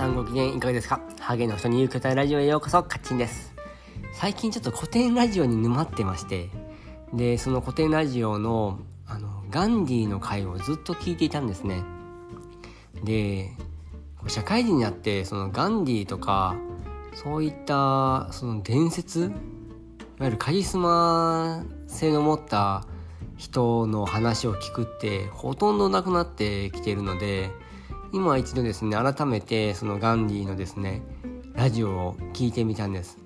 さんご機嫌いかがですか？ハゲの人に言う答えラジオへようこそ、カッチンです。最近ちょっと古典ラジオに沼ってまして、で、その古典ラジオの、あの、ガンディの回をずっと聞いていたんですね。で、社会人になって、そのガンディとか、そういったその伝説いわゆるカリスマ性の持った人の話を聞くってほとんどなくなってきているので今一度ですね改めてそのガンディのですねラジオを聞いてみたんです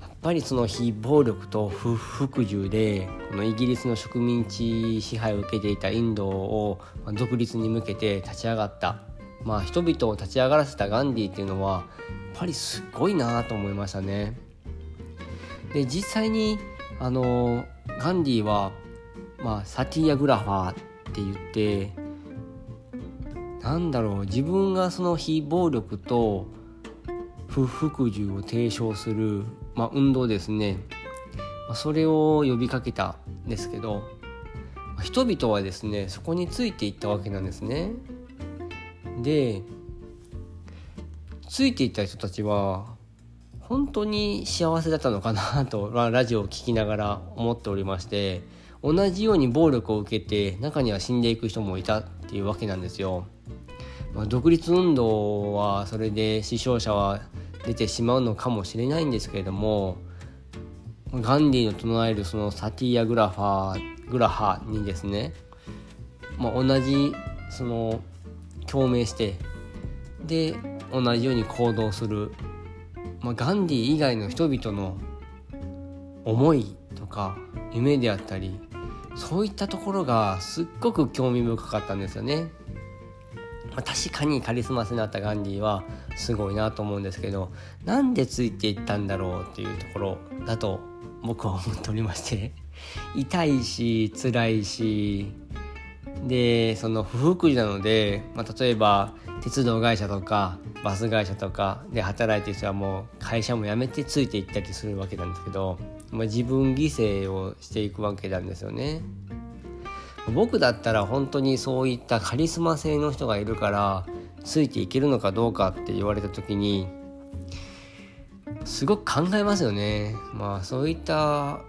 やっぱりその非暴力と不服従でこのイギリスの植民地支配を受けていたインドを独立に向けて立ち上がったまあ人々を立ち上がらせたガンディっていうのはやっぱりすごいなと思いましたね。で実際にあのガンディは、まあ、サティアグラファーって言ってなんだろう自分がその非暴力と不服従を提唱する、まあ、運動ですね、まあ、それを呼びかけたんですけど人々はですねそこについていったわけなんですね。でついていった人たちは本当に幸せだったのかなと ラジオを聴きながら思っておりまして同じように暴力を受けて中には死んでいく人もいたっていうわけなんですよ。まあ、独立運動はそれで死傷者は出てしまうのかもしれないんですけれどもガンディの唱えるそのサティアグラファグラハにですね、まあ、同じその共鳴してで同じように行動する、まあ、ガンディ以外の人々の思いとか夢であったりそういったところがすっごく興味深かったんですよね。まあ、確かにカリスマ性になったガンディはすごいなと思うんですけどなんでついていったんだろうっていうところだと僕は思っておりまして 痛いし辛いしでその不服なので、まあ、例えば鉄道会社とかバス会社とかで働いてる人はもう会社も辞めてついていったりするわけなんですけど、まあ、自分犠牲をしていくわけなんですよね。僕だったら本当にそういったカリスマ性の人がいるからついていけるのかどうかって言われた時にすごく考えますよね。まあそういった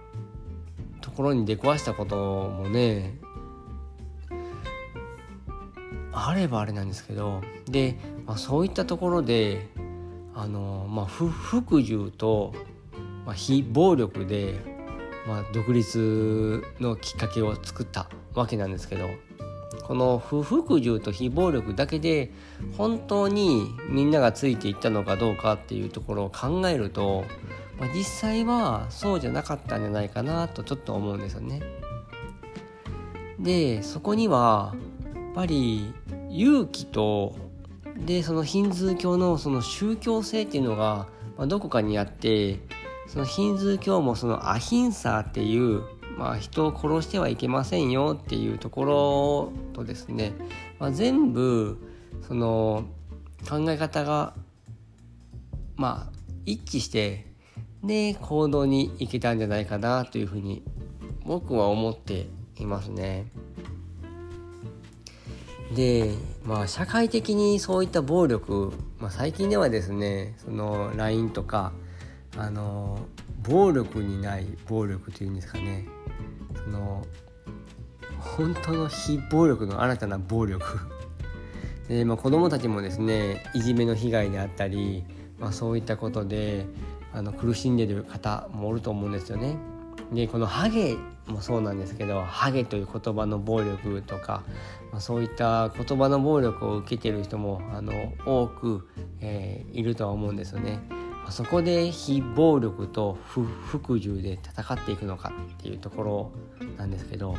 ところに出くわしたこともねあればあれなんですけどで、まあ、そういったところであの、まあ、不服従と、まあ、非暴力で、まあ、独立のきっかけを作ったわけなんですけどこの不服従と非暴力だけで本当にみんながついていったのかどうかっていうところを考えると、まあ、実際はそうじゃなかったんじゃないかなとちょっと思うんですよね。でそこにはやっぱり勇気とでそのヒンズー教のその宗教性っていうのが、ま、どこかにあってそのヒンズー教もそのアヒンサーっていう、まあ、人を殺してはいけませんよっていうところとですね、まあ、全部その考え方がまあ一致してで行動に行けたんじゃないかなというふうに僕は思っていますね。でまあ社会的にそういった暴力、まあ、最近ではですねその LINE とかあの暴力にない暴力というんですかねその本当の非暴力の新たな暴力 で、まあ、子どもたちもですねいじめの被害であったり、まあ、そういったことであの苦しんでる方もおると思うんですよね。でこのハゲもそうなんですけどハゲという言葉の暴力とか、まあ、そういった言葉の暴力を受けてる人もあの多く、えー、いるとは思うんですよね。そこで非暴力と不服従で戦っていくのかっていうところなんですけど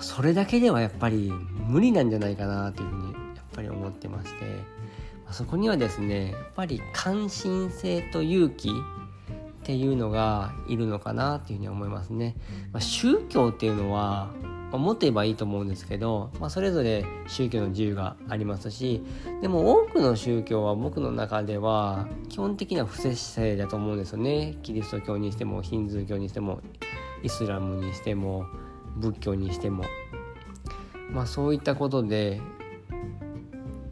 それだけではやっぱり無理なんじゃないかなというふうにやっぱり思ってましてそこにはですねやっぱり関心性と勇気っていうのがいるのかなっていうふうに思いますね。まあ、宗教っていうのは、まあ、持てばいいと思うんですけど、まあ、それぞれ宗教の自由がありますしでも多くの宗教は僕の中では基本的には不摂生だと思うんですよね。キリスト教にしてもヒンズー教にしてもイスラムにしても仏教にしても。まあ、そういったことで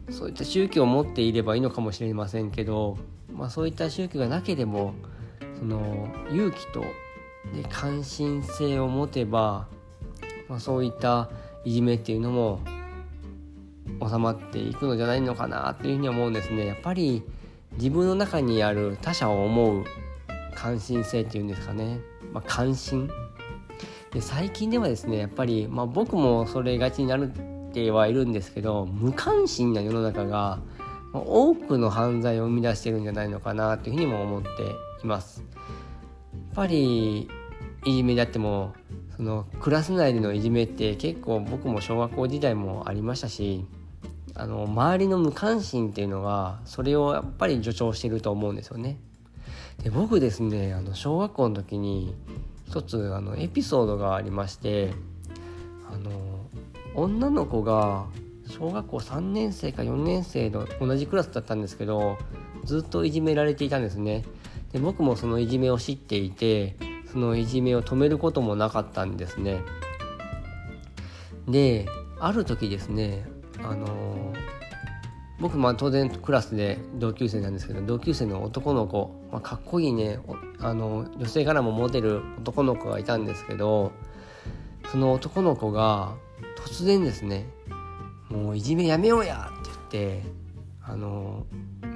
そういった宗教を持っていればいいのかもしれませんけど、まあ、そういった宗教がなければその勇気とで関心性を持てば、まあ、そういったいじめっていうのも収まっていくのじゃないのかなっていうふうに思うんですね。やっぱり自分の中にある他者を思う関心性っていうんですかね、まあ、関心で最近ではですねやっぱり、まあ、僕もそれがちになるってはいるんですけど無関心な世の中が多くの犯罪を生み出してるんじゃないのかなというふうにも思っています。やっぱりいじめであってもそのクラス内でのいじめって結構僕も小学校時代もありましたしあの周りの無関心っていうのがそれをやっぱり助長してると思うんですよね。で僕ですねあの小学校の時に一つあのエピソードがありましてあの女の子が小学校3年生か4年生の同じクラスだったんですけどずっといじめられていたんですねで僕もそのいじめを知っていてそのいじめを止めることもなかったんですね。である時ですねあの僕まあ当然クラスで同級生なんですけど同級生の男の子、まあ、かっこいいねあの女性からもモテる男の子がいたんですけどその男の子が突然ですねもういじめやめようやって言ってあの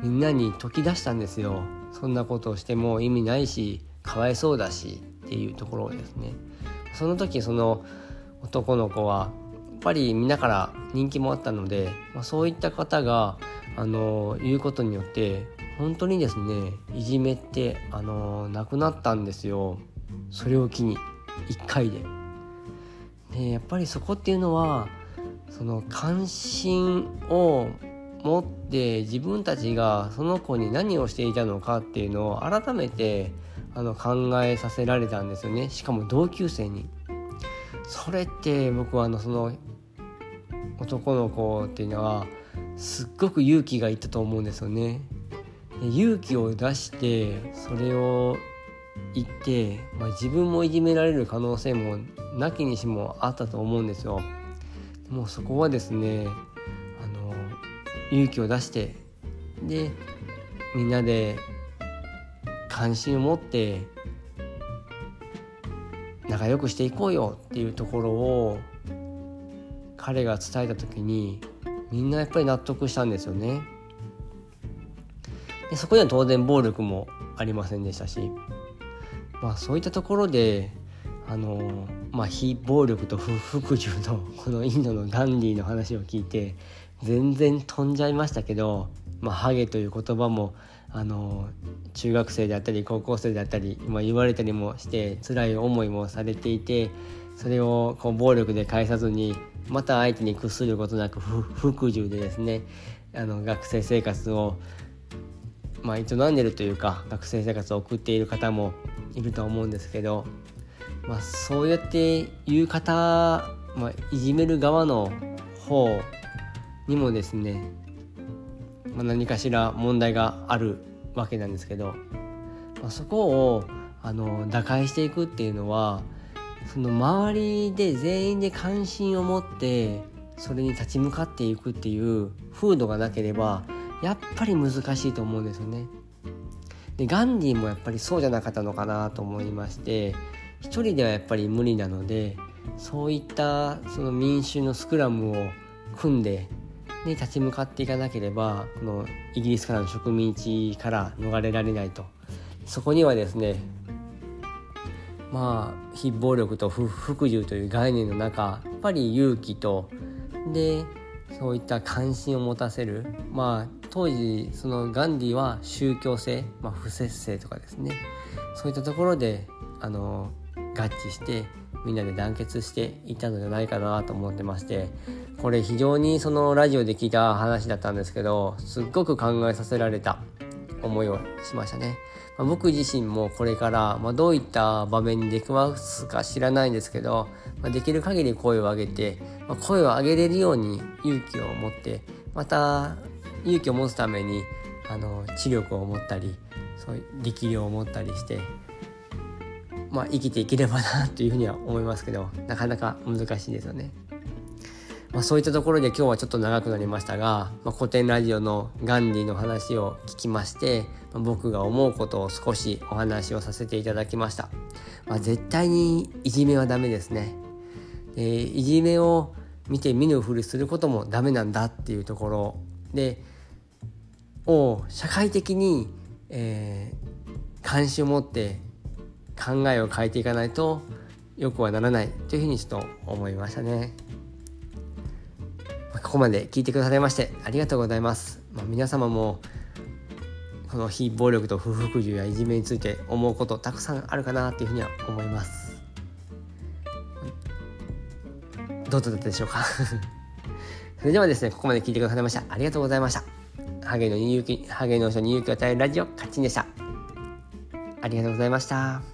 みんなに解き出したんですよ。そんなことをしても意味ないしかわいそうだしっていうところですねその時その男の子はやっぱりみんなから人気もあったので、まあ、そういった方があの言うことによって本当にですねいじめってあのなくなったんですよそれを機に1回で。でやっぱりそこっていうのはその関心を持って自分たちがその子に何をしていたのかっていうのを改めてあの考えさせられたんですよねしかも同級生に。それって僕はあのその男の子っていうのはすっごく勇気がいったと思うんですよね。勇気を出してそれを言って、まあ、自分もいじめられる可能性もなきにしもあったと思うんですよ。もうそこはですね勇気を出してでみんなで関心を持って仲良くしていこうよっていうところを彼が伝えた時にみんなやっぱり納得したんですよね。でそこには当然暴力もありませんでしたし、まあ、そういったところであのまあ、非暴力と不服従のこのインドのガンディーの話を聞いて全然飛んじゃいましたけど、まあ、ハゲという言葉もあの中学生であったり高校生であったり、ま、言われたりもして辛い思いもされていてそれをこう暴力で返さずにまた相手に屈することなく服従でですねあの学生生活を、まあ、営んでるというか学生生活を送っている方もいると思うんですけどまあ、そうやって言う方、まあ、いじめる側の方にもですね、まあ、何かしら問題があるわけなんですけど、まあ、そこをあの打開していくっていうのはその周りで全員で関心を持ってそれに立ち向かっていくっていう風土がなければやっぱり難しいと思うんですよね。でガンディもやっぱりそうじゃなかったのかなと思いまして一人ではやっぱり無理なのでそういったその民衆のスクラムを組んでで立ち向かっていかなければこのイギリスからの植民地から逃れられないと。そこにはですねまあ非暴力と不服従という概念の中やっぱり勇気とでそういった関心を持たせる。まあ当時そのガンディは宗教性、まあ、不節制とかですね。そういったところであの合致してみんなで団結していたのじゃないかなと思ってましてこれ非常にそのラジオで聞いた話だったんですけどすっごく考えさせられた思いをしましたね。まあ、僕自身もこれから、まあ、どういった場面に出くわすか知らないんですけど、まあ、できる限り声を上げて、ま声を上げれるように勇気を持ってまた勇気を持つためにあの知力を持ったりそういう力量を持ったりしてまあ、生きていければなというふうには思いますけどなかなか難しいですよね。まあ、そういったところで今日はちょっと長くなりましたが、まあ、古典ラジオのガンディの話を聞きまして、まあ、僕が思うことを少しお話をさせていただきました、まあ、絶対にいじめはダメですね、えー、いじめを見て見ぬふりすることもダメなんだっていうところ。でを社会的に、えー、関心を持って考えを変えていかないとよくはならないというふうにちょっと思いましたね。ここまで聞いてくださいましてありがとうございます。まあ、皆様もこの非暴力と不服従やいじめについて思うことたくさんあるかなというふうには思います。どうだったでしょうか それではですね、ここまで聞いてくださいました。ありがとうございました。ハゲの勇気、ハゲの人に勇気を与えるラジオ、カッチンでした。ありがとうございました。